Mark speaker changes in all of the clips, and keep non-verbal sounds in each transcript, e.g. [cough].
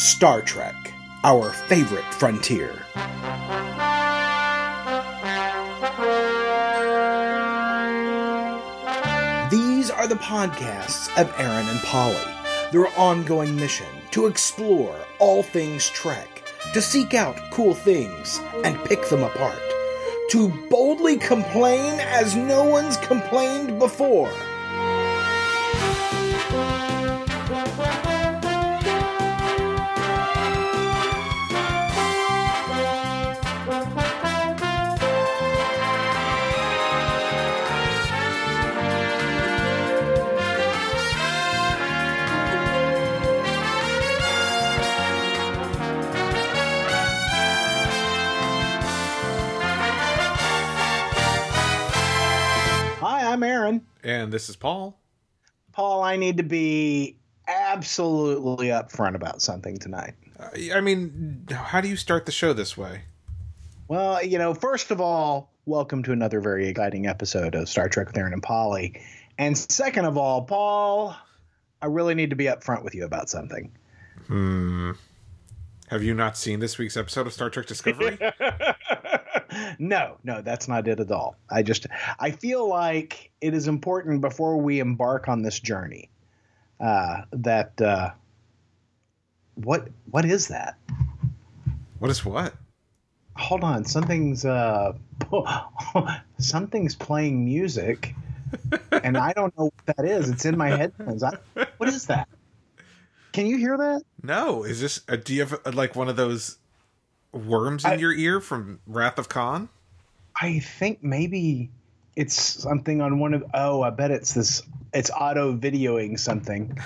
Speaker 1: Star Trek, our favorite frontier. These are the podcasts of Aaron and Polly, their ongoing mission to explore all things Trek, to seek out cool things and pick them apart, to boldly complain as no one's complained before.
Speaker 2: And this is Paul.
Speaker 1: Paul, I need to be absolutely upfront about something tonight.
Speaker 2: Uh, I mean, how do you start the show this way?
Speaker 1: Well, you know, first of all, welcome to another very exciting episode of Star Trek with Aaron and Polly. And second of all, Paul, I really need to be upfront with you about something.
Speaker 2: Hmm. Have you not seen this week's episode of Star Trek Discovery? [laughs] [laughs]
Speaker 1: no, no, that's not it at all. I just I feel like it is important before we embark on this journey uh, that uh, what what is that?
Speaker 2: what is what?
Speaker 1: Hold on, something's uh, [laughs] something's playing music, [laughs] and I don't know what that is. It's in my headphones. I, what is that? Can you hear that?
Speaker 2: No, is this? A, do you have uh, like one of those worms in
Speaker 1: I-
Speaker 2: your ear from Wrath of Khan?
Speaker 1: I think maybe it's something on one of. Oh, I bet it's this. It's auto videoing something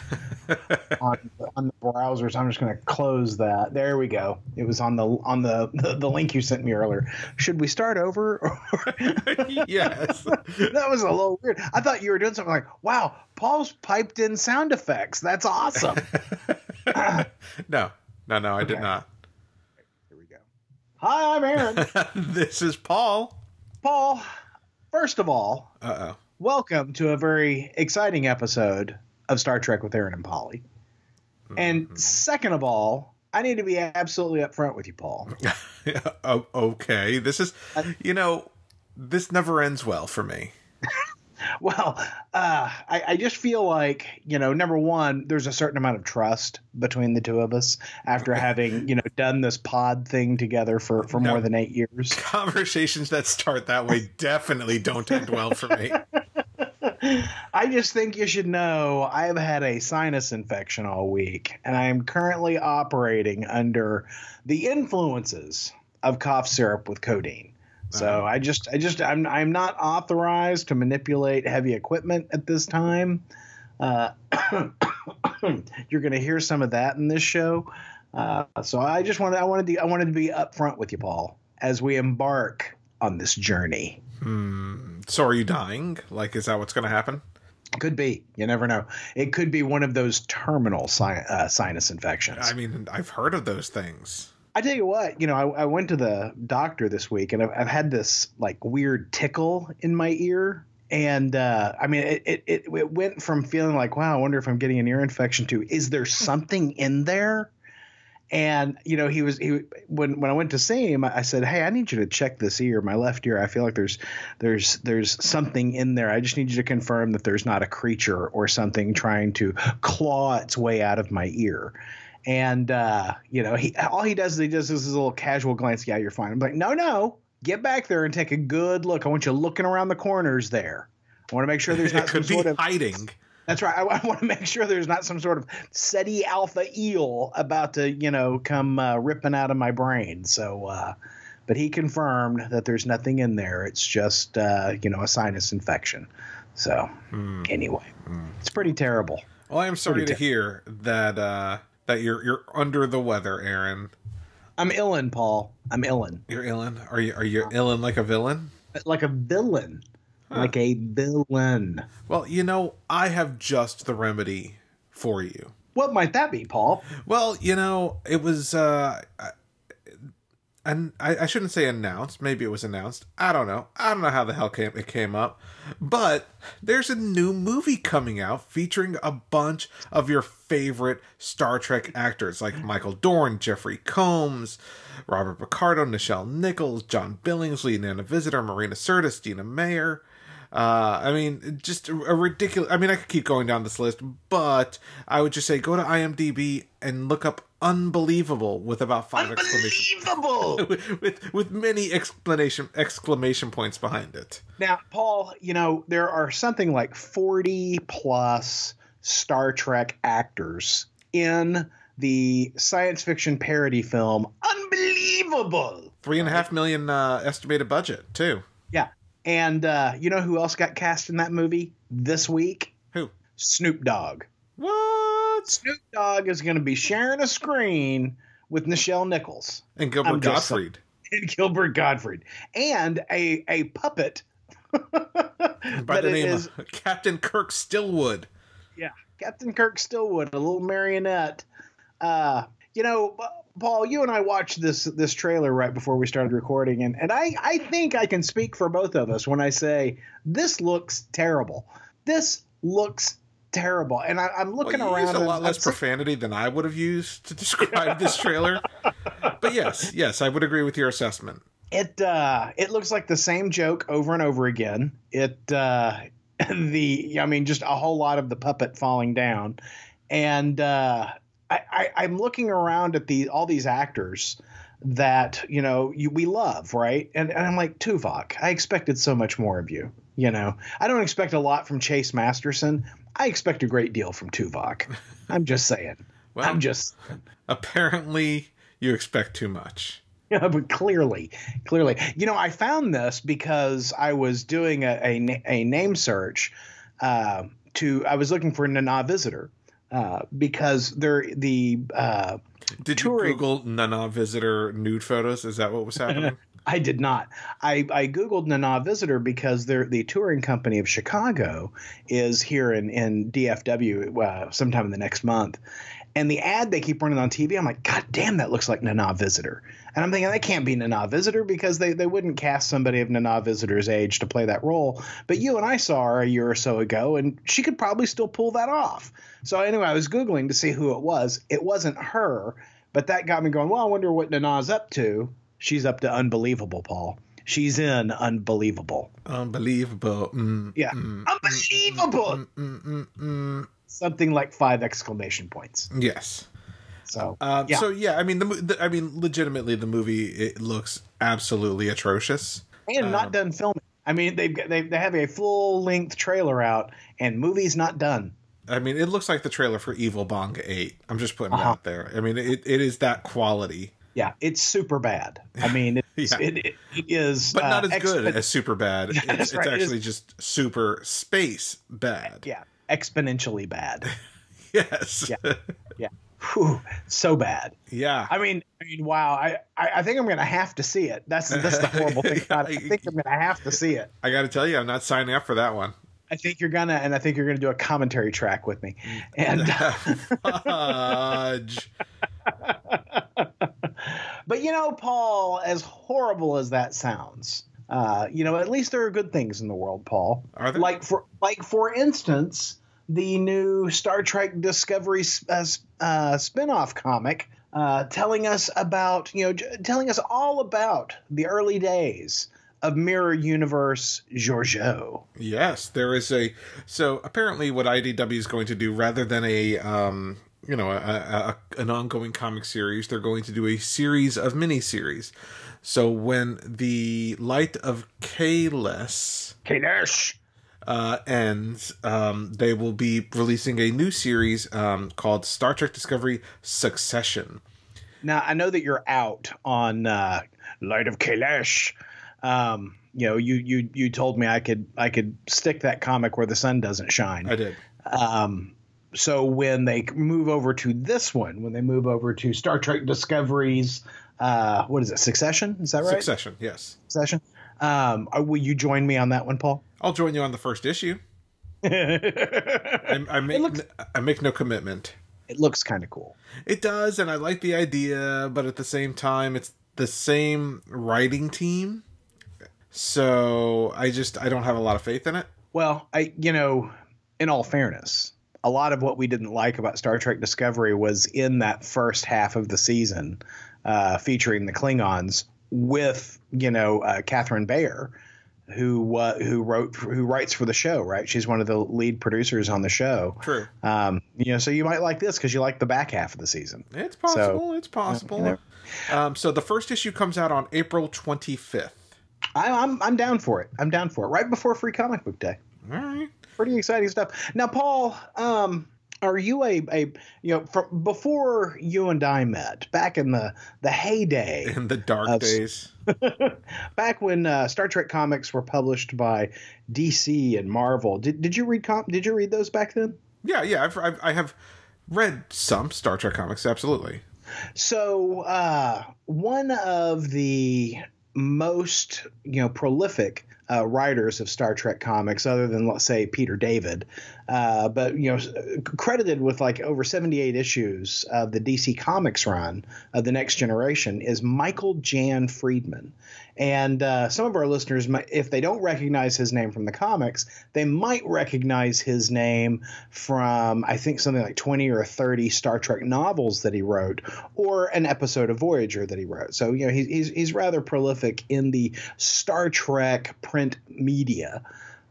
Speaker 1: [laughs] on on the browser. So I'm just going to close that. There we go. It was on the on the, the the link you sent me earlier. Should we start over? [laughs]
Speaker 2: yes.
Speaker 1: that was a little weird. I thought you were doing something like, "Wow, Paul's piped in sound effects. That's awesome." [laughs]
Speaker 2: no, no, no, I did not.
Speaker 1: Here we go. Hi, I'm Aaron. [laughs]
Speaker 2: this is Paul.
Speaker 1: Paul. First of all,
Speaker 2: Uh oh.
Speaker 1: welcome to a very exciting episode of Star Trek with Aaron and Polly. And second of all, I need to be absolutely upfront with you, Paul. [laughs]
Speaker 2: oh, okay. This is, you know, this never ends well for me. [laughs]
Speaker 1: Well, uh, I, I just feel like, you know, number one, there's a certain amount of trust between the two of us after having, you know, done this pod thing together for, for
Speaker 2: No.
Speaker 1: more than eight years.
Speaker 2: Conversations that start that way [laughs] definitely don't end well for me. [laughs]
Speaker 1: I just think you should know I have had a sinus infection all week, and I am currently operating under the influences of cough syrup with codeine. So
Speaker 2: Uh-huh.
Speaker 1: I just, I just, I'm, I'm not authorized to manipulate heavy equipment at this time. Uh, [coughs] you're going to hear some of that in this show. Uh, so I just wanted, I wanted to, I wanted to be upfront with you, Paul, as we embark on this journey.
Speaker 2: Hmm. So are you dying? Like, is that what's going to happen?
Speaker 1: Could be. You never know. It could be one of those terminal si- uh, sinus infections.
Speaker 2: I mean, I've heard of those things.
Speaker 1: I tell you what, you know, I, I went to the doctor this week and I've, I've had this like weird tickle in my ear. And uh, I mean, it, it, it, went from feeling like, wow, I wonder if I'm getting an ear infection to, is there something in there? And you know, he was he when when I went to see him, I said, "Hey, I need you to check this ear, my left ear. I feel like there's there's there's something in there. I just need you to confirm that there's not a creature or something trying to claw its way out of my ear." And uh, you know, he all he does is he does this little casual glance. Yeah, you're fine. I'm like, no, no, get back there and take a good look. I want you looking around the corners there. I want to make sure there's [laughs] not some sort of
Speaker 2: hiding.
Speaker 1: that's right. I, I want to make sure there's not some sort of Ceti Alpha eel about to, you know, come uh, ripping out of my brain. So, uh, but he confirmed that there's nothing in there. It's just, uh, you know, a sinus infection. So, anyway, it's pretty terrible.
Speaker 2: Well, I am sorry
Speaker 1: Pretty
Speaker 2: to hear that uh, that you're you're under the weather, Aaron.
Speaker 1: I'm illin, Paul. I'm illin.
Speaker 2: You're illin. Are you are you illin like a villain?
Speaker 1: Like a villain. Like a villain.
Speaker 2: Well, you know, I have just the remedy for you.
Speaker 1: What might that be, Paul?
Speaker 2: Well, you know, it was uh and I, I shouldn't say announced. Maybe it was announced. I don't know. I don't know how the hell came, it came up. But there's a new movie coming out featuring a bunch of your favorite Star Trek actors like Michael Dorn, Jeffrey Combs, Robert Picardo, Nichelle Nichols, John Billingsley, Nana Visitor, Marina Sirtis, Dina Meyer. Uh, I mean, just a ridiculous. I mean, I could keep going down this list, but I would just say go to IMDb and look up "unbelievable" with about five exclamation
Speaker 1: Unbelievable. [laughs]
Speaker 2: with, with with many explanation exclamation points behind it.
Speaker 1: now, Paul, you know, there are something like 40 plus Star Trek actors in the science fiction parody film Unbelievable.
Speaker 2: Three and a half million uh, estimated budget too.
Speaker 1: Yeah. And uh, you know who else got cast in that movie this week?
Speaker 2: Who?
Speaker 1: Snoop Dogg.
Speaker 2: What?
Speaker 1: Snoop Dogg is going to be sharing a screen with Nichelle Nichols
Speaker 2: And Gilbert
Speaker 1: I'm
Speaker 2: Gottfried.
Speaker 1: and Gilbert Gottfried and a a puppet. [laughs]
Speaker 2: By the name
Speaker 1: is-
Speaker 2: of Captain Kirk Stillwood.
Speaker 1: yeah, Captain Kirk Stillwood, a little marionette. Uh, you know, Paul, you and I watched this this trailer right before we started recording, and and I I think I can speak for both of us when I say this looks terrible. This looks terrible, and I, I'm looking
Speaker 2: Well,
Speaker 1: around.
Speaker 2: used a lot less profanity than I would have used to [laughs] describe this trailer. but yes, yes, I would agree with your assessment.
Speaker 1: it uh it looks like the same joke over and over again it uh [laughs] the i mean just a whole lot of the puppet falling down and uh i, I i'm looking around at the all these actors that you know you, we love right and, and i'm like tuvok i expected so much more of you you know i don't expect a lot from chase masterson i expect a great deal from tuvok [laughs] i'm just saying
Speaker 2: Well,
Speaker 1: i'm just
Speaker 2: apparently you expect too much. [laughs]
Speaker 1: Yeah, but clearly, clearly, you know, I found this because I was doing a a, a name search uh, to. I was looking for Nana Visitor uh, because they're the. Uh,
Speaker 2: Did
Speaker 1: Touring-
Speaker 2: you Google Nana visitor nude photos? Is that what was happening? [laughs]
Speaker 1: I did not. I, I googled Nana Visitor because the touring company of Chicago is here in in DFW uh, sometime in the next month. And the ad they keep running on TV, I'm like, God damn, that looks like Nana Visitor. And I'm thinking that can't be Nana Visitor because they, they wouldn't cast somebody of Nana Visitor's age to play that role. But you and I saw her a year or so ago, and she could probably still pull that off. So anyway, I was googling to see who it was. It wasn't her, but that got me going. Well, I wonder what Nana's up to. She's up to unbelievable, Paul. She's in unbelievable.
Speaker 2: Unbelievable. Mm,
Speaker 1: Yeah,
Speaker 2: mm,
Speaker 1: unbelievable.
Speaker 2: mm, mm, mm.
Speaker 1: Something like five exclamation points.
Speaker 2: Yes.
Speaker 1: So
Speaker 2: Um,
Speaker 1: Yeah.
Speaker 2: So yeah, I mean, the, the I mean, legitimately, the movie it looks absolutely atrocious.
Speaker 1: and not
Speaker 2: um,
Speaker 1: done filming. I mean, they've they they have a full length trailer out, and movie's not done.
Speaker 2: I mean, it looks like the trailer for Evil Bong Eight. I'm just putting it
Speaker 1: Uh-huh.
Speaker 2: out there. I mean, it, it is that quality,
Speaker 1: Yeah, it's super bad. I mean, it's, [laughs]
Speaker 2: Yeah.
Speaker 1: it, it, it is,
Speaker 2: but not
Speaker 1: uh,
Speaker 2: as good
Speaker 1: expo-
Speaker 2: as super bad. [laughs]
Speaker 1: Yeah,
Speaker 2: it's it's
Speaker 1: right.
Speaker 2: Actually just super space bad.
Speaker 1: yeah, exponentially bad. [laughs]
Speaker 2: Yes.
Speaker 1: Yeah. Whew, so bad.
Speaker 2: yeah.
Speaker 1: I mean, I mean, wow. I, I, I think I'm gonna have to see it. That's that's the horrible thing about it. I think I'm gonna have to see it.
Speaker 2: I got to tell you, I'm not signing up for that one.
Speaker 1: I think you're gonna, and I think you're gonna do a commentary track with me. And
Speaker 2: Fudge.
Speaker 1: But you know, Paul, as horrible as that sounds, uh, you know, at least there are good things in the world, Paul.
Speaker 2: Are there?
Speaker 1: Like for like for instance, the new Star Trek Discovery uh, uh, spin-off comic uh, telling us about you know j- telling us all about the early days of Mirror Universe Giorgio.
Speaker 2: Yes, there is a. So apparently, what IDW is going to do, rather than a, um, you know, a, a, a, an ongoing comic series, they're going to do a series of miniseries. So when the Light of Kalis
Speaker 1: Kailash.
Speaker 2: uh, ends, um, they will be releasing a new series um, called Star Trek Discovery Succession.
Speaker 1: Now I know that you're out on uh, Light of Kailash. Um, you know, you you you told me I could I could stick that comic where the sun doesn't shine.
Speaker 2: I did.
Speaker 1: Um, so when they move over to this one, when they move over to Star Trek Discoveries, uh, what is it, Succession? Is that right?
Speaker 2: Succession, yes.
Speaker 1: Succession. Um, uh, will you join me on that one, Paul?
Speaker 2: I'll join you on the first issue. [laughs] I, I make
Speaker 1: looks-
Speaker 2: I make no commitment.
Speaker 1: it looks kind of cool.
Speaker 2: It does, and I like the idea, but at the same time, it's the same writing team. So I just I don't have a lot of faith in it.
Speaker 1: Well, I you know, in all fairness, a lot of what we didn't like about Star Trek Discovery was in that first half of the season, uh, featuring the Klingons with you know uh, Catherine Beyer, who uh, who wrote who writes for the show. Right, she's one of the lead producers on the show.
Speaker 2: True.
Speaker 1: Um, you know, so you might like this because you like the back half of the season.
Speaker 2: It's possible. it's possible.
Speaker 1: you know.
Speaker 2: um, so the first issue comes out on April 25th.
Speaker 1: I'm I'm down for it. I'm down for it. Right before Free Comic Book Day.
Speaker 2: All right.
Speaker 1: Pretty exciting stuff. Now, Paul, um, are you a, a you know from before you and I met back in the the heyday, [laughs]
Speaker 2: In the dark
Speaker 1: Of-
Speaker 2: days. [laughs]
Speaker 1: back when uh, Star Trek comics were published by DC and Marvel? Did, did you read com- Did you read those back then?
Speaker 2: Yeah, yeah. I've, I've I have read some Star Trek comics. Absolutely.
Speaker 1: So uh, one of the most you know prolific uh, writers of Star Trek comics, other than let's say Peter David, uh, but you know credited with like over seventy eight issues of the DC Comics run of the Next Generation, is Michael Jan Friedman. And uh, some of our listeners, if they don't recognize his name from the comics, they might recognize his name from, I think, something like 20 or 30 Star Trek novels that he wrote, or an episode of Voyager that he wrote. So, you know, he's, he's, he's rather prolific in the Star Trek print media.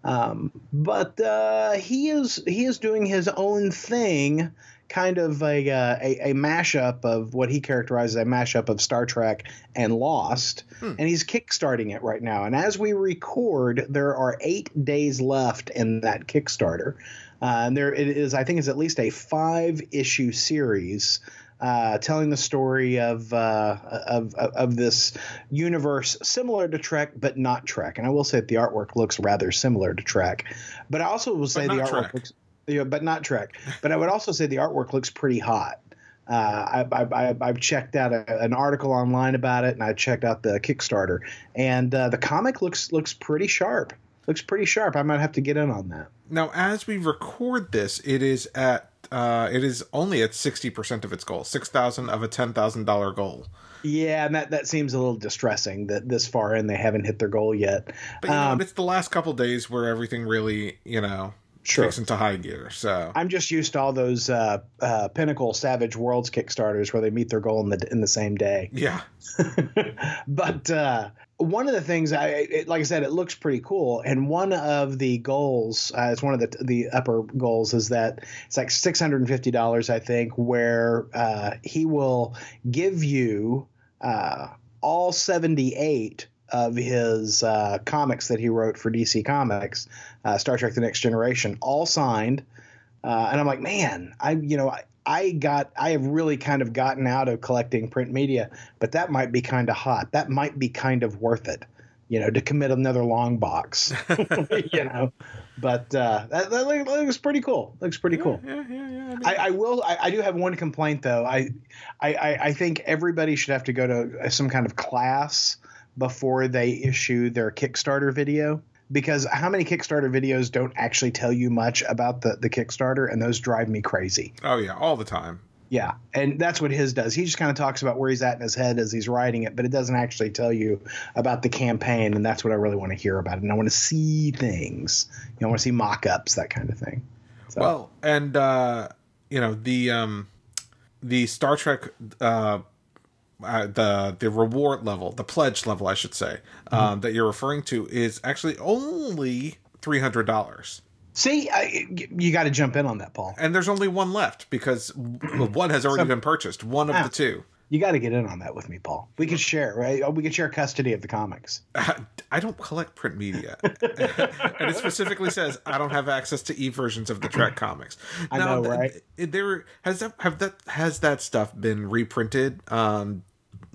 Speaker 1: Um, but uh, he is he is doing his own thing, kind of a, uh, a a mashup of what he characterizes a mashup of Star Trek and Lost, and he's kickstarting it right now. And as we record, there are eight days left in that Kickstarter. Uh, and there it is. I think it's at least a five issue series. Uh, telling the story of, uh, of of this universe similar to Trek, but not Trek. And I will say that the artwork looks rather similar to Trek, but I also will say the artwork
Speaker 2: Trek.
Speaker 1: looks, yeah, but not Trek. But I would also say the artwork looks pretty hot. Uh, I, I, I, I've checked out a, an article online about it, and I checked out the Kickstarter, and uh, the comic looks looks pretty sharp. Looks pretty sharp. I might have to get in on that.
Speaker 2: Now, as we record this, it is at uh, it is only at sixty percent of its goal, six thousand of a ten thousand dollar goal.
Speaker 1: Yeah, and that, that seems a little distressing that this far in they haven't hit their goal yet.
Speaker 2: But you know,
Speaker 1: Um,
Speaker 2: it's the last couple days where everything really, you know,
Speaker 1: Sure.
Speaker 2: kicks into high gear. So
Speaker 1: I'm just used to all those uh, uh, Pinnacle Savage Worlds Kickstarters where they meet their goal in the in the same day.
Speaker 2: yeah, [laughs]
Speaker 1: but uh, one of the things I, it, like I said, it looks pretty cool. And one of the goals, uh, it's one of the the upper goals, is that it's like six hundred and fifty dollars, I think, where uh, he will give you uh, all seventy eight of his uh, comics that he wrote for DC Comics, uh, Star Trek: The Next Generation, all signed. Uh, and I'm like, man, I you know I, I got I have really kind of gotten out of collecting print media, but that might be kind of hot. That might be kind of worth it, you know, to commit another long box, [laughs] [laughs] you know. But uh, that, that looks pretty cool. Looks pretty cool.
Speaker 2: yeah, yeah, yeah. I mean,
Speaker 1: I, I will. I, I do have one complaint though. I, I I think everybody should have to go to some kind of class before they issue their Kickstarter video because how many Kickstarter videos don't actually tell you much about the the Kickstarter, and those drive me crazy.
Speaker 2: oh yeah, all the time.
Speaker 1: Yeah, and that's what his does. He just kind of talks about where he's at in his head as he's writing it, but it doesn't actually tell you about the campaign, and that's what I really want to hear about. And I want to see things. You know, I want to see mock-ups, that kind of thing. So,
Speaker 2: Well, and uh, you know the um, the Star Trek uh, uh, the the reward level, the pledge level, I should say, um, that you're referring to is actually only three hundred dollars,
Speaker 1: see, I, you got to jump in on that, Paul.
Speaker 2: and there's only one left because [clears throat] one has already been purchased. One of
Speaker 1: Ah.
Speaker 2: the two.
Speaker 1: You got to get in on that with me, Paul. We could share, right? We could share custody of the comics.
Speaker 2: I don't collect print media, [laughs] and it specifically says I don't have access to e versions of the Trek comics.
Speaker 1: I know, right?
Speaker 2: There has that have that has that stuff been reprinted um,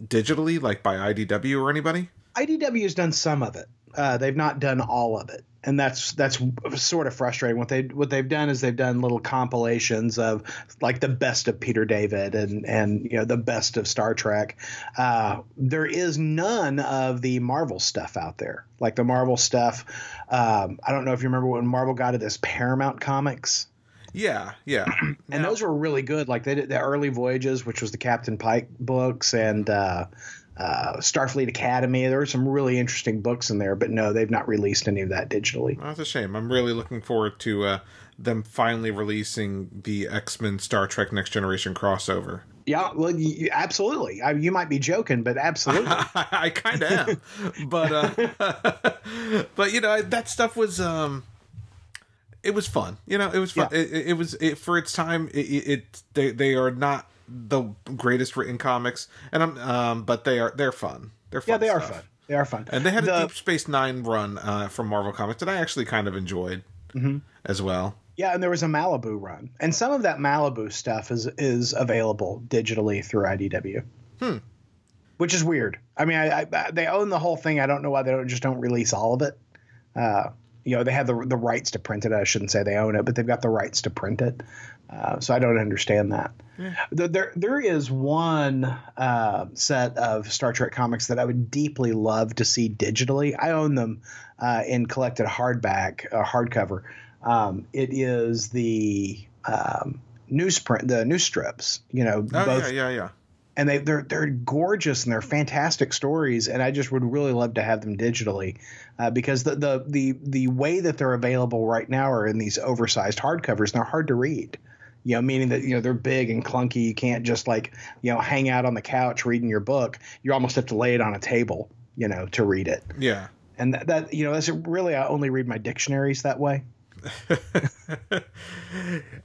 Speaker 2: digitally, like by IDW or anybody?
Speaker 1: IDW has done some of it. Uh, they've not done all of it, and that's that's sort of frustrating. What they what they've done is they've done little compilations of like the best of Peter David and and you know the best of Star Trek. Uh, there is none of the Marvel stuff out there, like the Marvel stuff. Um, I don't know if you remember when Marvel got it as Paramount Comics.
Speaker 2: Yeah, yeah. [clears throat]
Speaker 1: and those were really good. Like they did the early voyages, which was the Captain Pike books, and uh, uh, Starfleet Academy. There are some really interesting books in there, but no, they've not released any of that digitally.
Speaker 2: That's a shame. I'm really looking forward to uh, them finally releasing the X Men Star Trek Next Generation crossover.
Speaker 1: Yeah, well, you, absolutely. I, you might be joking, but absolutely. [laughs]
Speaker 2: I kind of am, but uh, [laughs] but you know that stuff was um, it was fun. You know, it was fun.
Speaker 1: Yeah.
Speaker 2: It, it was it, for its time. It, it, it they they are not the greatest written comics, and I'm um, but they are they're fun. They're fun
Speaker 1: yeah, they are fun. They are fun.
Speaker 2: And they had a
Speaker 1: The-
Speaker 2: Deep Space Nine run uh, from Marvel Comics that I actually kind of enjoyed
Speaker 1: Mm-hmm.
Speaker 2: as well.
Speaker 1: Yeah, and there was a Malibu run, and some of that Malibu stuff is is available digitally through IDW.
Speaker 2: Hmm.
Speaker 1: Which is weird. I mean, I, I, they own the whole thing. I don't know why they don't just don't release all of it. Uh, you know, they have the the rights to print it. I shouldn't say they own it, but they've got the rights to print it. Uh, so I don't understand that. There, there, there is one uh, set of Star Trek comics that I would deeply love to see digitally. I own them uh, in collected hardback, uh, hardcover. Um, it is the um, newsprint, the news strips. You know,
Speaker 2: Oh
Speaker 1: both
Speaker 2: yeah, yeah, yeah.
Speaker 1: And they they're they're gorgeous and they're fantastic stories and I just would really love to have them digitally uh, because the, the the the way that they're available right now are in these oversized hardcovers and they're hard to read. You know meaning that you know they're big and clunky. You can't just like you know hang out on the couch reading your book. You almost have to lay it on a table you know to read it.
Speaker 2: Yeah.
Speaker 1: and that, that you know that's really I only read my dictionaries that way [laughs]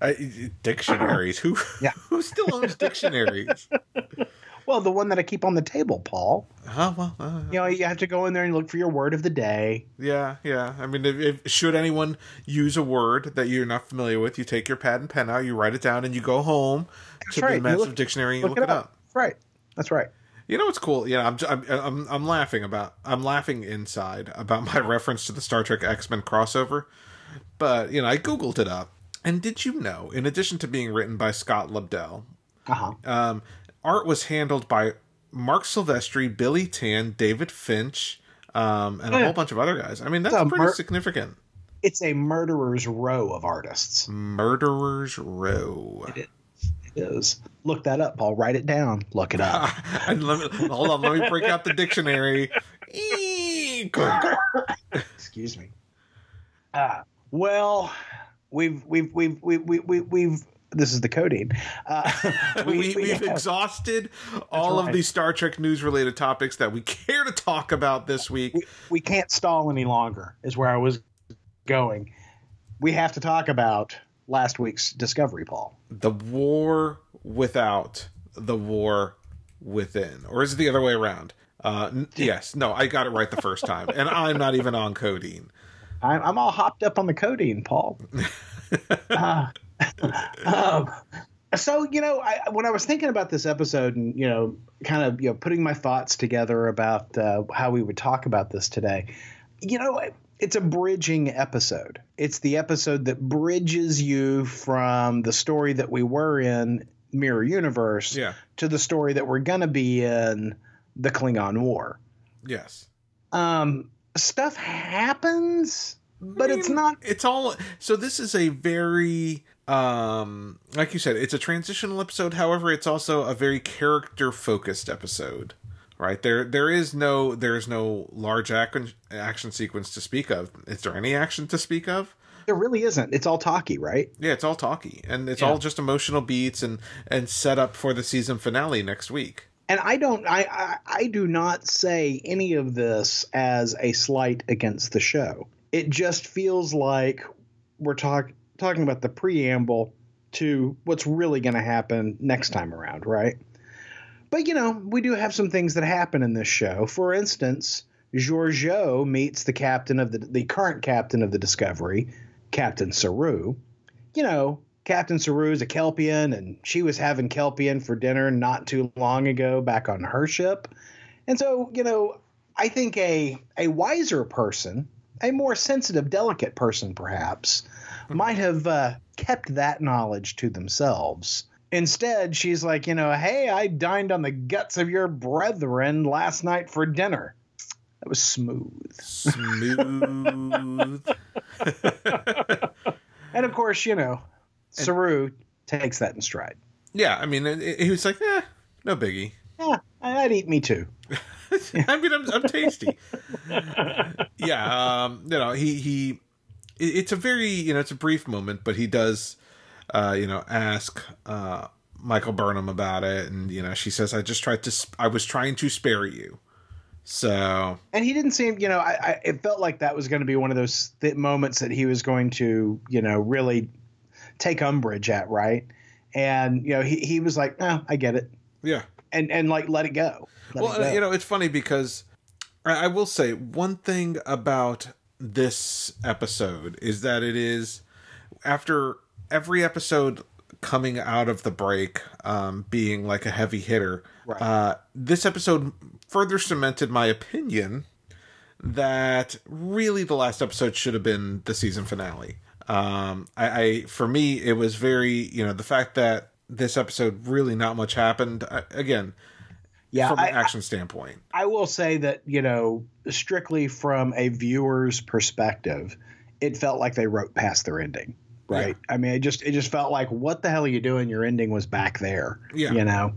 Speaker 2: I, dictionaries. Who [laughs]
Speaker 1: Yeah.
Speaker 2: who still owns dictionaries? [laughs]
Speaker 1: well the one that I keep on the table Paul
Speaker 2: oh well. Uh,
Speaker 1: you know you have to go in there and look for your word of the day
Speaker 2: yeah, yeah. I mean, if, if should anyone use a word that you're not familiar with, you take your pad and pen out, you write it down, and you go home to
Speaker 1: right.
Speaker 2: the massive
Speaker 1: look-
Speaker 2: dictionary and you look, it up.
Speaker 1: That's right that's right
Speaker 2: You know what's cool? Yeah, I'm, I'm I'm I'm laughing about I'm laughing inside about my reference to the Star Trek X Men crossover, but you know I googled it up. And did you know, in addition to being written by Scott Lobdell,
Speaker 1: uh-huh
Speaker 2: um, art was handled by Marc Silvestri, Billy Tan, David Finch, um, and a
Speaker 1: Yeah.
Speaker 2: whole bunch of other guys. I mean, that's pretty
Speaker 1: mer-
Speaker 2: significant.
Speaker 1: it's a murderer's row of artists.
Speaker 2: Murderers Row.
Speaker 1: It is. Look that up, Paul. Write it down. Look it up. [laughs]
Speaker 2: Let me, hold on, let me break out the dictionary. [laughs]
Speaker 1: Excuse me. Uh, well, we've we've we've we've we've, we've, we've this is the codeine. Uh, [laughs]
Speaker 2: we, we, have
Speaker 1: have-
Speaker 2: exhausted all of the Star Trek news related topics that we [laughs] care to talk about this week.
Speaker 1: we, we can't stall any longer. Is where I was going. We have to talk about last week's Discovery, Paul.
Speaker 2: The war without the war within. Or is it the other way around? Uh, n- yes, no, I got it right the first time. And I'm not even on codeine.
Speaker 1: I'm, I'm all hopped up on the codeine, Paul. [laughs] Uh, [laughs] um, so you know, I, when I was thinking about this episode and you know, kind of you know, putting my thoughts together about uh, how we would talk about this today, you know, it's a bridging episode. It's the episode that bridges you from the story that we were in Mirror Universe
Speaker 2: Yeah.
Speaker 1: to the story that we're gonna be in the Klingon War.
Speaker 2: Yes.
Speaker 1: Um, stuff happens, but it's
Speaker 2: mean,
Speaker 1: not
Speaker 2: It's all so this is a very um like you said, it's a transitional episode. However, it's also a very character focused episode. Right? There there is no there's no large action action sequence to speak of. Is there any action to speak of?
Speaker 1: There really isn't. It's all talky, right?
Speaker 2: Yeah, it's all talky and it's
Speaker 1: Yeah.
Speaker 2: all just emotional beats and and set up for the season finale next week.
Speaker 1: And I don't. I, I I do not say any of this as a slight against the show. It just feels like we're talk, talking about the preamble to what's really going to happen next time around, right? But you know, we do have some things that happen in this show. For instance, Giorgio meets the captain of the the current captain of the Discovery, Captain Saru. You know, Captain Saru is a Kelpian, and she was having Kelpian for dinner not too long ago back on her ship. And so, you know, I think a a wiser person, a more sensitive, delicate person, perhaps, might have uh, kept that knowledge to themselves. Instead, she's like, you know, hey, I dined on the guts of your brethren last night for dinner. That was smooth.
Speaker 2: Smooth. [laughs]
Speaker 1: And of course, you know, Saru takes that in stride.
Speaker 2: yeah, I mean, he was like, eh, no biggie.
Speaker 1: Yeah, I'd eat me too. [laughs]
Speaker 2: I mean, I'm, I'm tasty. yeah, um, you know, he he. It's a very you know it's a brief moment, but he does, uh, you know, ask uh, Michael Burnham about it, and you know, she says, "I just tried to, sp- I was trying to spare you." So,
Speaker 1: and he didn't seem, you know, I, I it felt like that was going to be one of those th- moments that he was going to, you know, really take umbrage at, right? And you know, he he was like, "No, I get it,"
Speaker 2: yeah,
Speaker 1: and and like let it go. Let
Speaker 2: well,
Speaker 1: it go.
Speaker 2: you know, it's funny because I, I will say one thing about this episode is that it is after every episode coming out of the break um, being like a heavy hitter.
Speaker 1: Right.
Speaker 2: Uh, this episode further cemented my opinion that really the last episode should have been the season finale. Um, I, I for me it was very you know the fact that this episode really not much happened I, again
Speaker 1: yeah,
Speaker 2: from
Speaker 1: I,
Speaker 2: an action standpoint.
Speaker 1: I will say that you know, strictly from a viewer's perspective, it felt like they wrote past their ending. Right. I mean, it just it just felt like, what the hell are you doing? Your ending was back there.
Speaker 2: Yeah.
Speaker 1: You know.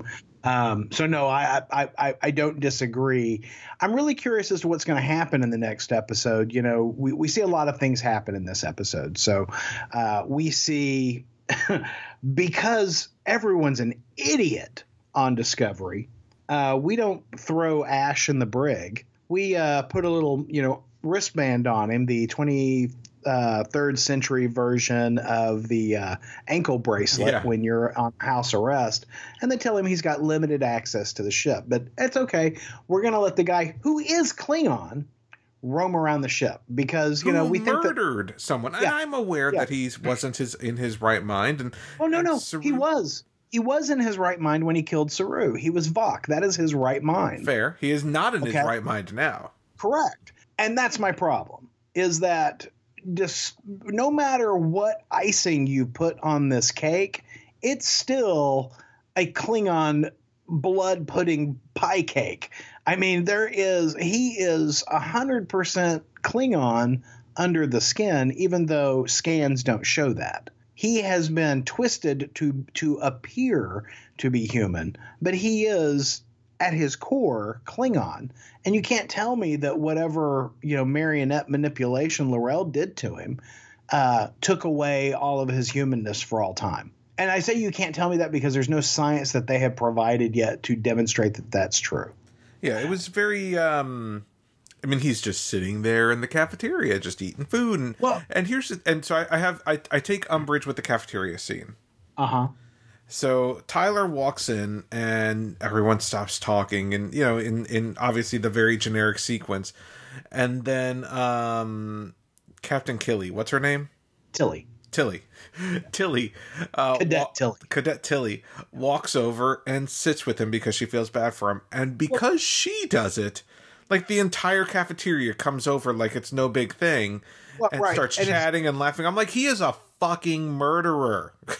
Speaker 1: Um, so no, I, I I I don't disagree. I'm really curious as to what's going to happen in the next episode. You know, we we see a lot of things happen in this episode. So uh, we see [laughs] because everyone's an idiot on Discovery. Uh, we don't throw Ash in the brig. We uh, put a little, you know, wristband on him, the 23rd uh, century version of the uh, ankle bracelet
Speaker 2: Yeah.
Speaker 1: when you're on house arrest, and they tell him he's got limited access to the ship. But it's okay. We're going to let the guy who is Klingon roam around the ship because you know
Speaker 2: Who
Speaker 1: we think that.
Speaker 2: murdered someone, and
Speaker 1: Yeah.
Speaker 2: I'm aware
Speaker 1: Yeah.
Speaker 2: that he wasn't his in his right mind. And
Speaker 1: Oh no,
Speaker 2: and
Speaker 1: no,
Speaker 2: Saru-
Speaker 1: he was. He was in his right mind when he killed Saru. He was Vok. That is his right mind.
Speaker 2: fair. He is not in his right mind now.
Speaker 1: Correct. And that's my problem is that just no matter what icing you put on this cake, it's still a Klingon blood pudding pie cake. I mean, there is he is a hundred percent Klingon under the skin, even though scans don't show that. He has been twisted to to appear to be human, but he is at his core Klingon. And you can't tell me that whatever, you know, marionette manipulation L'Rell did to him uh, took away all of his humanness for all time. And I say you can't tell me that because there's no science that they have provided yet to demonstrate that that's true.
Speaker 2: Yeah, it was very. um I mean, he's just sitting there in the cafeteria, just eating food, and
Speaker 1: Well-
Speaker 2: and here's and so I, I have I, I take umbrage with the cafeteria scene.
Speaker 1: Uh huh.
Speaker 2: So Tyler walks in and everyone stops talking and you know in in obviously the very generic sequence and then um Captain Killy, what's her name?
Speaker 1: Tilly.
Speaker 2: Tilly. [laughs] Tilly uh
Speaker 1: Cadet
Speaker 2: wa-
Speaker 1: Tilly.
Speaker 2: Cadet Tilly walks over and sits with him because she feels bad for him and because she does it like the entire cafeteria comes over like it's no big thing
Speaker 1: Well,
Speaker 2: and
Speaker 1: right,
Speaker 2: starts
Speaker 1: and
Speaker 2: chatting and laughing. I'm like he is a fucking murderer. [laughs]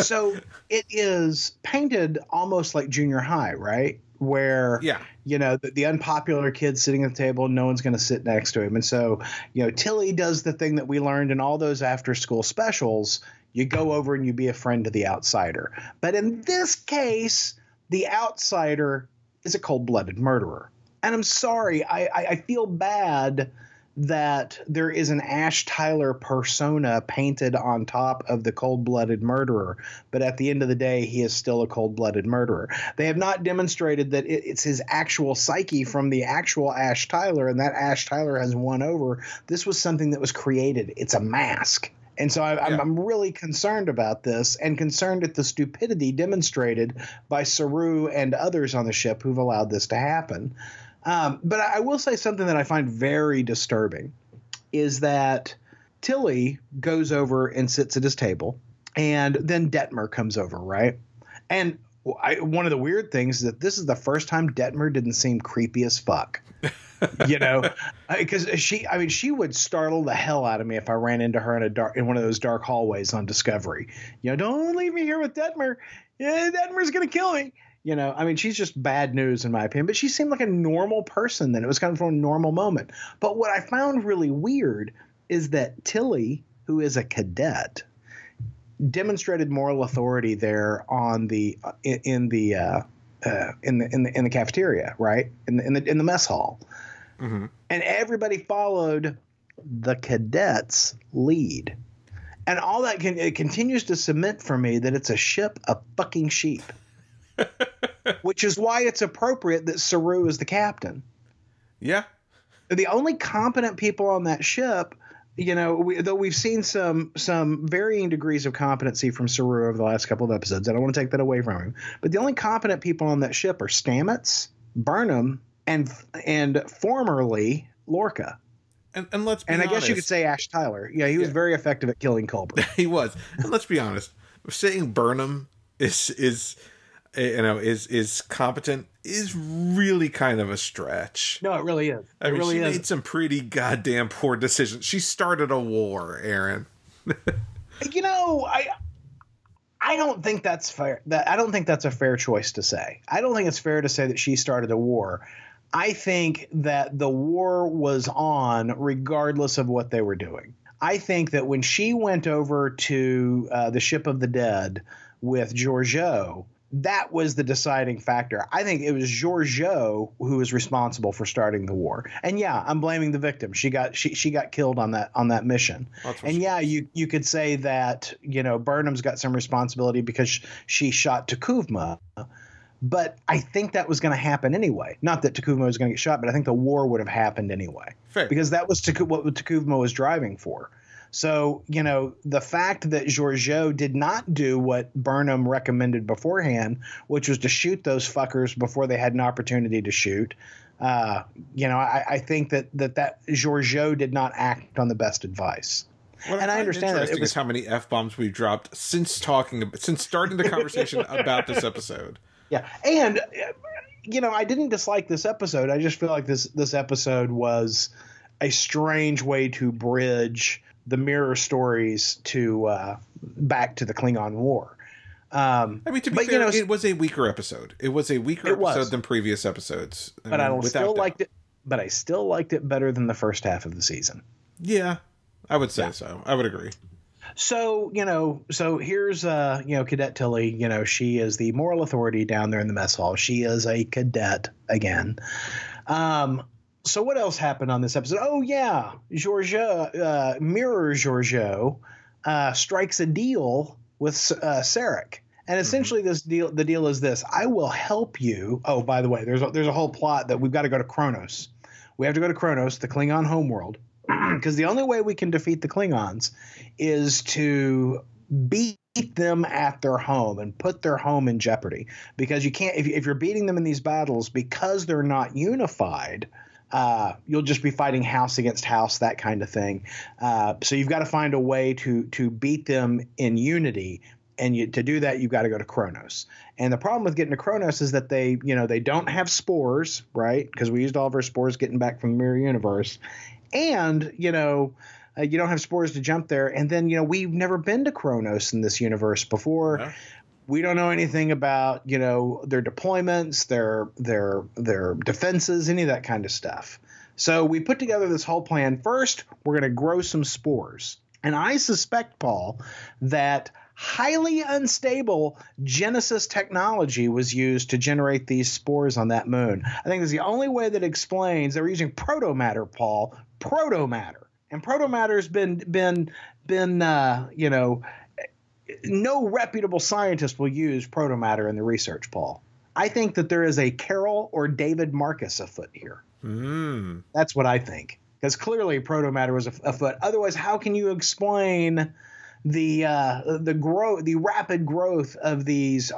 Speaker 1: so it is painted almost like junior high, right? Where
Speaker 2: yeah.
Speaker 1: you know the, the unpopular kid sitting at the table, no one's going to sit next to him, and so you know Tilly does the thing that we learned in all those after school specials. You go over and you be a friend to the outsider, but in this case, the outsider is a cold blooded murderer. And I'm sorry, I, I, I feel bad that there is an Ash Tyler persona painted on top of the cold blooded murderer, but at the end of the day, he is still a cold blooded murderer. They have not demonstrated that it, it's his actual psyche from the actual Ash Tyler, and that Ash Tyler has won over. This was something that was created, it's a mask. And so I, I'm,
Speaker 2: Yeah.
Speaker 1: I'm really concerned about this and concerned at the stupidity demonstrated by Saru and others on the ship who've allowed this to happen. Um, but I, I will say something that I find very disturbing is that Tilly goes over and sits at his table, and then Detmer comes over, right? And I, one of the weird things is that this is the first time Detmer didn't seem creepy as fuck. [laughs] you know, because she, I mean, she would startle the hell out of me if I ran into her in a dark, in one of those dark hallways on Discovery. You know, don't leave me here with Detmer. Yeah, Detmer's gonna kill me. You know, I mean, she's just bad news in my opinion. But she seemed like a normal person. Then it was kind of from a normal moment. But what I found really weird is that Tilly, who is a cadet, demonstrated moral authority there on the in, in the uh, uh, in the in the in the cafeteria, right in the in the in the mess hall,
Speaker 2: Mm-hmm.
Speaker 1: and everybody followed the cadets' lead, and all that can it continues to cement for me that it's a ship of fucking sheep, which is why it's appropriate that Saru is the captain.
Speaker 2: Yeah.
Speaker 1: The only competent people on that ship you know, we, though we've seen some some varying degrees of competency from Saru over the last couple of episodes, I don't want to take that away from him. But the only competent people on that ship are Stamets, Burnham, and and formerly Lorca.
Speaker 2: And, and let's be
Speaker 1: And I
Speaker 2: honest,
Speaker 1: guess you could say Ash Tyler. Yeah, he was
Speaker 2: Yeah.
Speaker 1: very effective at killing [laughs] Culber.
Speaker 2: he was. And let's be honest, saying Burnham is is you know is is competent is really kind of a stretch.
Speaker 1: no, it really is. It
Speaker 2: I mean,
Speaker 1: really
Speaker 2: she
Speaker 1: is.
Speaker 2: made some pretty goddamn poor decisions. She started a war, Aaron. [laughs]
Speaker 1: you know, I I don't think that's fair. That I don't think that's a fair choice to say. I don't think it's fair to say that she started a war. I think that the war was on regardless of what they were doing. I think that when she went over to uh, the ship of the dead with Giorgio, that was the deciding factor. I think it was Giorgio who was responsible for starting the war. And yeah, I'm blaming the victim. She got she she got killed on that on that mission. And yeah, you you could say that you know Burnham's got some responsibility because she shot T'Kuvma, but I think that was going to happen anyway. Not that T'Kuvma was going to get shot, but I think the war would have happened anyway
Speaker 2: Fair.
Speaker 1: because that was Taku- what T'Kuvma was driving for. So you know the fact that Giorgio did not do what Burnham recommended beforehand, which was to shoot those fuckers before they had an opportunity to shoot. Uh, you know, I, I think that that that Giorgio did not act on the best advice.
Speaker 2: What
Speaker 1: and I
Speaker 2: find
Speaker 1: understand that. It was-
Speaker 2: how many f bombs we've dropped since talking since starting the conversation [laughs] about this episode.
Speaker 1: Yeah, and you know, I didn't dislike this episode. I just feel like this this episode was a strange way to bridge the mirror stories to uh, back to the Klingon War. Um,
Speaker 2: I mean, to be
Speaker 1: But, you
Speaker 2: fair,
Speaker 1: know,
Speaker 2: it was a weaker episode. It was a weaker
Speaker 1: It was.
Speaker 2: episode than previous episodes.
Speaker 1: but I
Speaker 2: mean,
Speaker 1: don't still liked it. But I still liked it better than the first half of the season.
Speaker 2: Yeah, I would say so. I would agree.
Speaker 1: So you know, so here's uh, you know, Cadet Tilly. You know, she is the moral authority down there in the mess hall. She is a cadet again. Um, so what else happened on this episode? Oh yeah, Giorgio, uh, Mirror Giorgio, uh, strikes a deal with uh, Sarek. And essentially, this deal, the deal is this: I will help you. Oh, by the way, there's a, there's a whole plot that we've got to go to Kronos. We have to go to Kronos, the Klingon homeworld, [clears throat] because the only way we can defeat the Klingons is to beat them at their home and put their home in jeopardy. Because you can't, if, if you're beating them in these battles, because they're not unified, uh, you'll just be fighting house against house, that kind of thing. Uh, so you've got to find a way to to beat them in unity. And you, to do that, you've got to go to Kronos. And the problem with getting to Kronos is that they, you know, they don't have spores, right? Because we used all of our spores getting back from the Mirror Universe, and you know, uh, you don't have spores to jump there. And then, you know, we've never been to Kronos in this universe before. We don't know anything about, you know, their deployments, their their their defenses, any of that kind of stuff. So we put together this whole plan. First, we're going to grow some spores. And I suspect, Paul, that highly unstable Genesis technology was used to generate these spores on that moon. I think it's the only way that explains they were using protomatter, Paul, protomatter. And protomatter has been been been uh, you know no reputable scientist will use protomatter in the research, Paul. I think that there is a Carol or David Marcus afoot here.
Speaker 2: Mm.
Speaker 1: That's what I think. Because clearly protomatter was af- afoot. Otherwise, how can you explain the uh, the growth, the rapid growth of these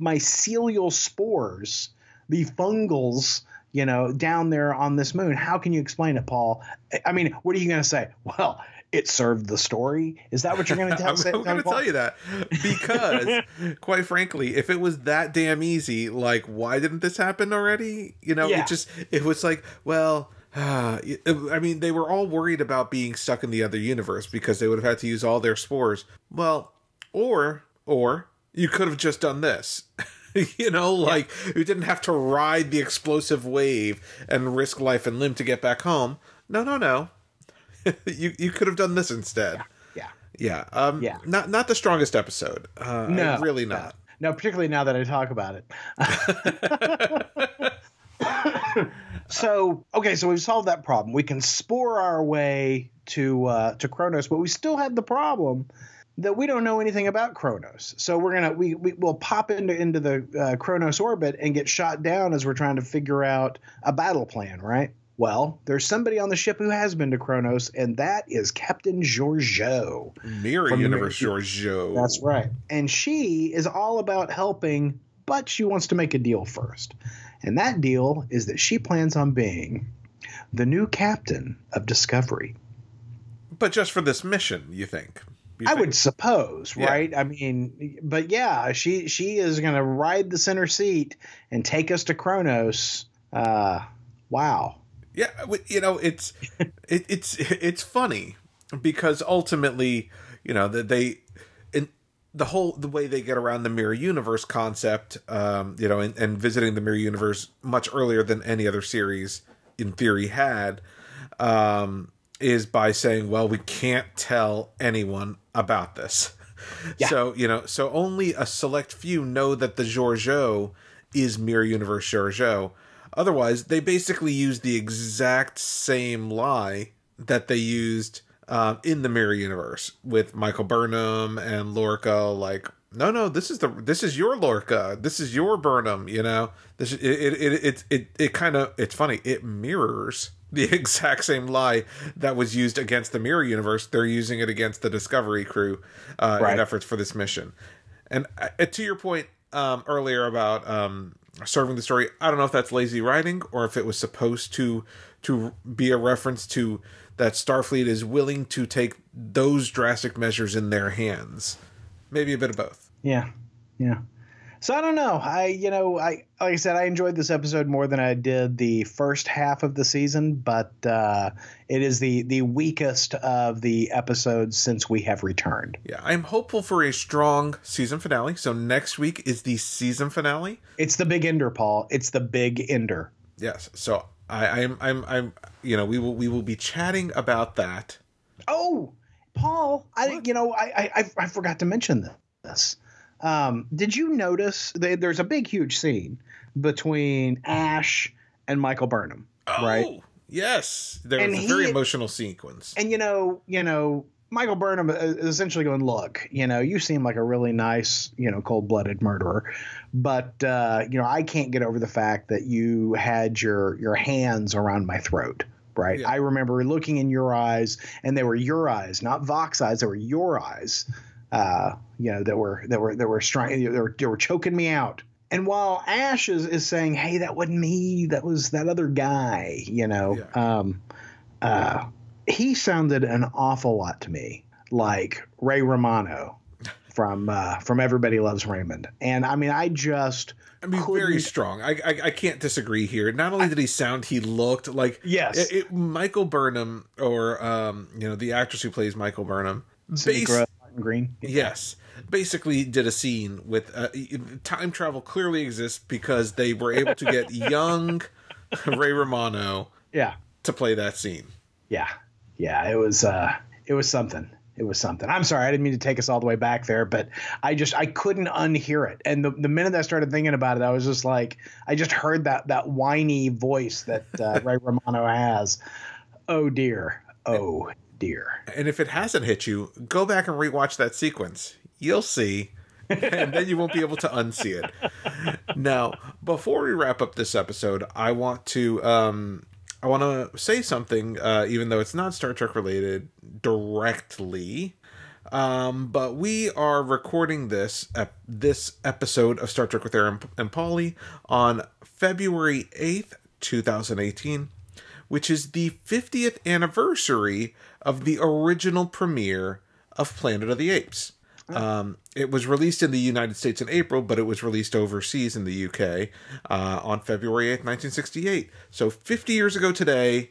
Speaker 1: mycelial spores, the fungals, you know, down there on this moon? How can you explain it, Paul? I mean, what are you going to say? Well, it served the story. Is that what you're going [laughs] to tell?
Speaker 2: I'm, I'm going to tell you that because, [laughs] quite frankly, if it was that damn easy, like, why didn't this happen already? You know,
Speaker 1: Yeah.
Speaker 2: it just it was like, well. [sighs] Uh, I mean, they were all worried about being stuck in the other universe because they would have had to use all their spores. Well, or or you could have just done this. [laughs] you know, like you didn't have to ride the explosive wave and risk life and limb to get back home. No, no, no. [laughs] you you could have done this instead.
Speaker 1: Yeah.
Speaker 2: Yeah. Um
Speaker 1: Yeah.
Speaker 2: not not the strongest episode. Uh
Speaker 1: No,
Speaker 2: really
Speaker 1: no.
Speaker 2: not.
Speaker 1: No, particularly now that I talk about it. [laughs] [laughs] so okay, so we've solved that problem. We can spore our way to uh, to Kronos, but we still have the problem that we don't know anything about Kronos. So we're gonna we, we will pop into into the uh, Kronos orbit and get shot down as we're trying to figure out a battle plan, right? Well, there's somebody on the ship who has been to Kronos, and that is Captain Georgiou.
Speaker 2: Mirror Universe Georgiou.
Speaker 1: That's right. And she is all about helping, but she wants to make a deal first. And that deal is that she plans on being the new captain of Discovery.
Speaker 2: But just for this mission, you think? You
Speaker 1: I
Speaker 2: think?
Speaker 1: would suppose,
Speaker 2: Yeah.
Speaker 1: right? I mean, but yeah, she she is going to ride the center seat and take us to Kronos. Uh, wow.
Speaker 2: Yeah, you know, it's it, it's it's funny because ultimately, you know, that they in the whole the way they get around the mirror universe concept, um, you know, and, and visiting the mirror universe much earlier than any other series in theory had, um, is by saying, well, we can't tell anyone about this.
Speaker 1: Yeah.
Speaker 2: So you know, so only a select few know that the Georgiou is mirror universe Georgiou. Otherwise, they basically use the exact same lie that they used um, in the mirror universe with Michael Burnham and Lorca. Like, no, no, this is the this is your Lorca. This is your Burnham. You know, this it it it it it, it kind of it's funny. It mirrors [laughs] the exact same lie that was used against the mirror universe. They're using it against the Discovery crew uh,
Speaker 1: Right.
Speaker 2: in efforts for this mission. And uh, to your point um, earlier about um, serving the story, I don't know if that's lazy writing or if it was supposed to to be a reference to that Starfleet is willing to take those drastic measures in their hands. Maybe a bit of both.
Speaker 1: Yeah, yeah. So I don't know. I you know I like I said I enjoyed this episode more than I did the first half of the season, but uh, it is the the weakest of the episodes since we have returned.
Speaker 2: Yeah, I'm hopeful for a strong season finale. So next week is the season finale.
Speaker 1: It's the big ender, Paul. It's the big ender.
Speaker 2: Yes. So I, I'm I'm I'm you know we will we will be chatting about that.
Speaker 1: Oh, Paul, I you know I I, I forgot to mention this. Um, did you notice there's a big huge scene between Ash and Michael Burnham, right?
Speaker 2: Oh, yes. There
Speaker 1: And
Speaker 2: a very
Speaker 1: he-
Speaker 2: emotional sequence.
Speaker 1: And you know, you know, Michael Burnham is essentially going, "Look, you know, you seem like a really nice, you know, cold-blooded murderer, but uh, you know, I can't get over the fact that you had your your hands around my throat." Right.
Speaker 2: Yeah.
Speaker 1: I remember looking in your eyes, and they were your eyes, not Voq's eyes. They were your eyes. Uh, you know, that were that were that were stri- they were, they were choking me out. And while Ash is, is saying, "Hey, that wasn't me. That was that other guy," you know, um, uh, he sounded an awful lot to me like Ray Romano [laughs] from uh, from Everybody Loves Raymond. And I mean, I just
Speaker 2: I mean, very strong. I, I I can't disagree here. Not only did he sound, he looked like
Speaker 1: Yes.
Speaker 2: It, it- Michael Burnham, or um, you know, the actress who plays Michael Burnham.
Speaker 1: Cindy
Speaker 2: base-
Speaker 1: Gra- Martin Green.
Speaker 2: Yes, basically did a scene with uh, time travel. Clearly exists because they were able to get [laughs] young Ray Romano
Speaker 1: Yeah,
Speaker 2: to play that scene.
Speaker 1: yeah, yeah. It was uh, it was something. It was something. I'm sorry, I didn't mean to take us all the way back there, but I just I couldn't unhear it. And the, the minute I started thinking about it, I was just like, I just heard that that whiny voice that uh, [laughs] Ray Romano has. Oh dear. Oh dear.
Speaker 2: And if it hasn't hit you, go back and rewatch that sequence. You'll see. [laughs] and then you won't be able to unsee it. Now, before we wrap up this episode, I want to um I want to say something uh even though it's not Star Trek related directly. Um, but we are recording this ep- this episode of Star Trek with Aaron and Polly on February 8th, 2018 which is the 50th anniversary of the original premiere of Planet of the Apes. Um, it was released in the United States in April, but it was released overseas in the UK uh, on February 8th, 1968. So 50 years ago today,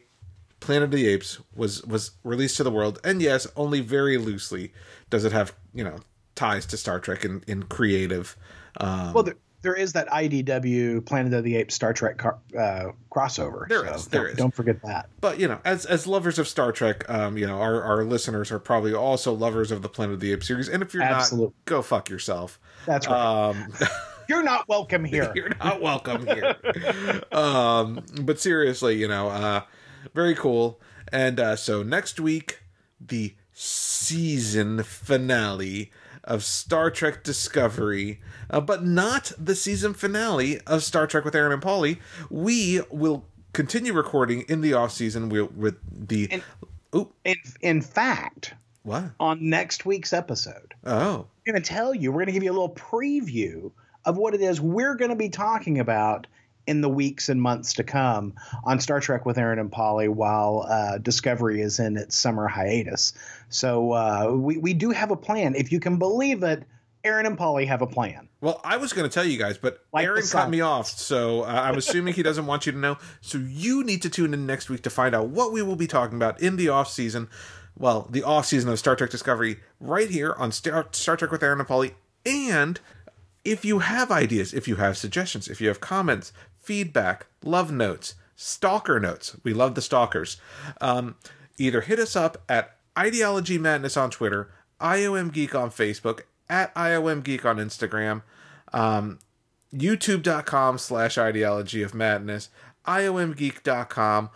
Speaker 2: Planet of the Apes was was released to the world, and yes, only very loosely does it have you know ties to Star Trek in in creative. Um,
Speaker 1: Well, there, there is that IDW Planet of the Apes Star Trek car, uh, crossover.
Speaker 2: There
Speaker 1: so
Speaker 2: is, there
Speaker 1: don't,
Speaker 2: is.
Speaker 1: Don't forget that.
Speaker 2: But you know, as as lovers of Star Trek, um, you know, our, our listeners are probably also lovers of the Planet of the Apes series. And if you're
Speaker 1: Absolutely.
Speaker 2: not, go fuck yourself.
Speaker 1: That's right.
Speaker 2: Um, [laughs]
Speaker 1: You're not welcome here. [laughs]
Speaker 2: you're not welcome here. um, but seriously, you know, uh, very cool. And uh, so next week, the season finale of Star Trek Discovery, uh, but not the season finale of Star Trek with Aaron and Polly. We will continue recording in the off season with, with the. Oop,
Speaker 1: in in fact,
Speaker 2: what?
Speaker 1: on next week's episode,
Speaker 2: Oh,
Speaker 1: we're going to tell you. We're going to give you a little preview of what it is we're going to be talking about in the weeks and months to come on Star Trek with Aaron and Polly while uh, Discovery is in its summer hiatus. So uh, we we do have a plan. If you can believe it, Aaron and Polly have a plan.
Speaker 2: Well, I was going to tell you guys, but
Speaker 1: Like
Speaker 2: Aaron cut me off, so uh, I'm assuming he doesn't want you to know. So you need to tune in next week to find out what we will be talking about in the off season. Well, the off season of Star Trek Discovery, right here on Star, Star Trek with Aaron and Polly. And if you have ideas, if you have suggestions, if you have comments, feedback, love notes, stalker notes, we love the stalkers. Um, either hit us up at Ideology Madness on Twitter, IOM Geek on Facebook, at IOM Geek on Instagram, um, youtube.com slash ideology of madness, IOMgeek.com,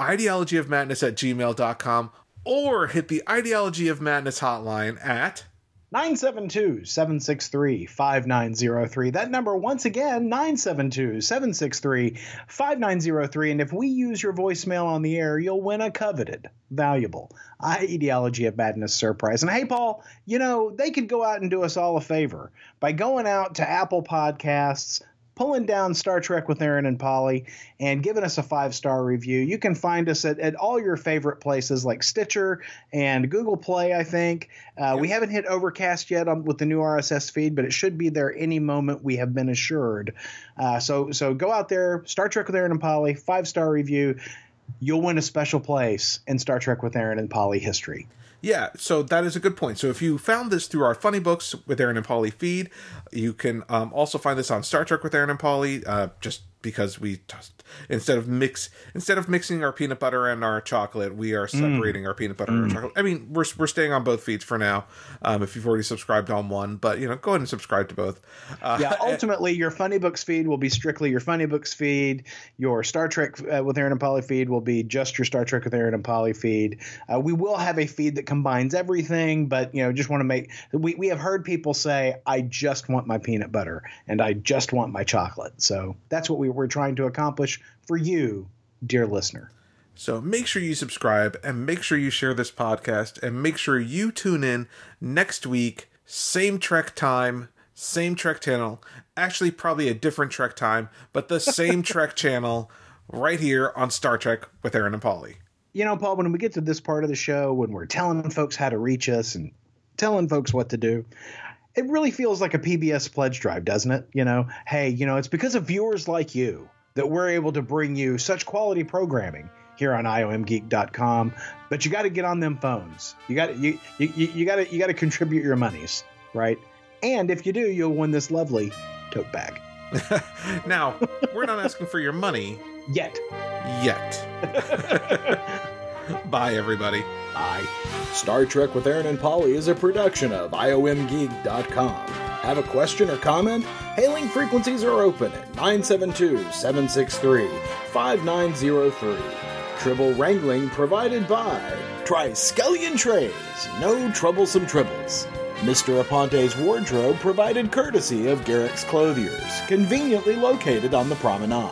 Speaker 2: ideology of madness at gmail.com, or hit the ideology of madness hotline at
Speaker 1: 972 763 5903. That number, once again, 972 763 5903. And if we use your voicemail on the air, you'll win a coveted, valuable Ideology of Madness surprise. And hey, Paul, you know, they could go out and do us all a favor by going out to Apple Podcasts. Pulling down Star Trek with Aaron and Polly and giving us a five star review. You can find us at, at all your favorite places like Stitcher and Google Play, I think. Uh, We haven't hit Overcast yet on, with the new RSS feed, but it should be there any moment. We have been assured. Uh, so so go out there, Star Trek with Aaron and Polly, five star review. You'll win a special place in Star Trek with Aaron and Polly history.
Speaker 2: Yeah, so that is a good point. So if you found this through our Funny Books with Aaron and Polly feed, you can um, also find this on Star Trek with Aaron and Polly. Uh, just because we just instead of mix instead of mixing our peanut butter and our chocolate, we are separating our peanut butter and our chocolate. I mean, we're we're staying on both feeds for now. Um, if you've already subscribed on one, but you know, go ahead and subscribe to both. Uh,
Speaker 1: Yeah, [laughs] ultimately, your Funny Books feed will be strictly your Funny Books feed. Your Star Trek uh, with Aaron and Polly feed will be just your Star Trek with Aaron and Polly feed. Uh, we will have a feed that combines everything, but you know, just want to make we we have heard people say, "I just want my peanut butter and I just want my chocolate." So that's what we we're trying to accomplish for you, dear listener.
Speaker 2: So make sure you subscribe and make sure you share this podcast and make sure you tune in next week, same Trek time, same Trek channel. Actually, probably a different Trek time, but the same [laughs] Trek channel right here on Star Trek with Aaron and Polly.
Speaker 1: you know, Paul, when we get to this part of the show, when we're telling folks how to reach us and telling folks what to do, it really feels like a PBS pledge drive, doesn't it? You know, hey, you know, it's because of viewers like you that we're able to bring you such quality programming here on iomgeek.com. But you got to get on them phones. You got you you you got to you got to contribute your monies, right? And if you do, you'll win this lovely tote bag. [laughs]
Speaker 2: now, we're not asking for your money
Speaker 1: Yet,
Speaker 2: yet. [laughs] [laughs] Bye, everybody.
Speaker 1: bye.
Speaker 3: Star Trek with Aaron and Polly is a production of IOMgeek.com. Have a question or comment? Hailing frequencies are open at 972 763 5903. Tribble wrangling provided by Triskelion Trays, no troublesome tribbles. Mr. Aponte's wardrobe provided courtesy of Garak's Clothiers, conveniently located on the promenade.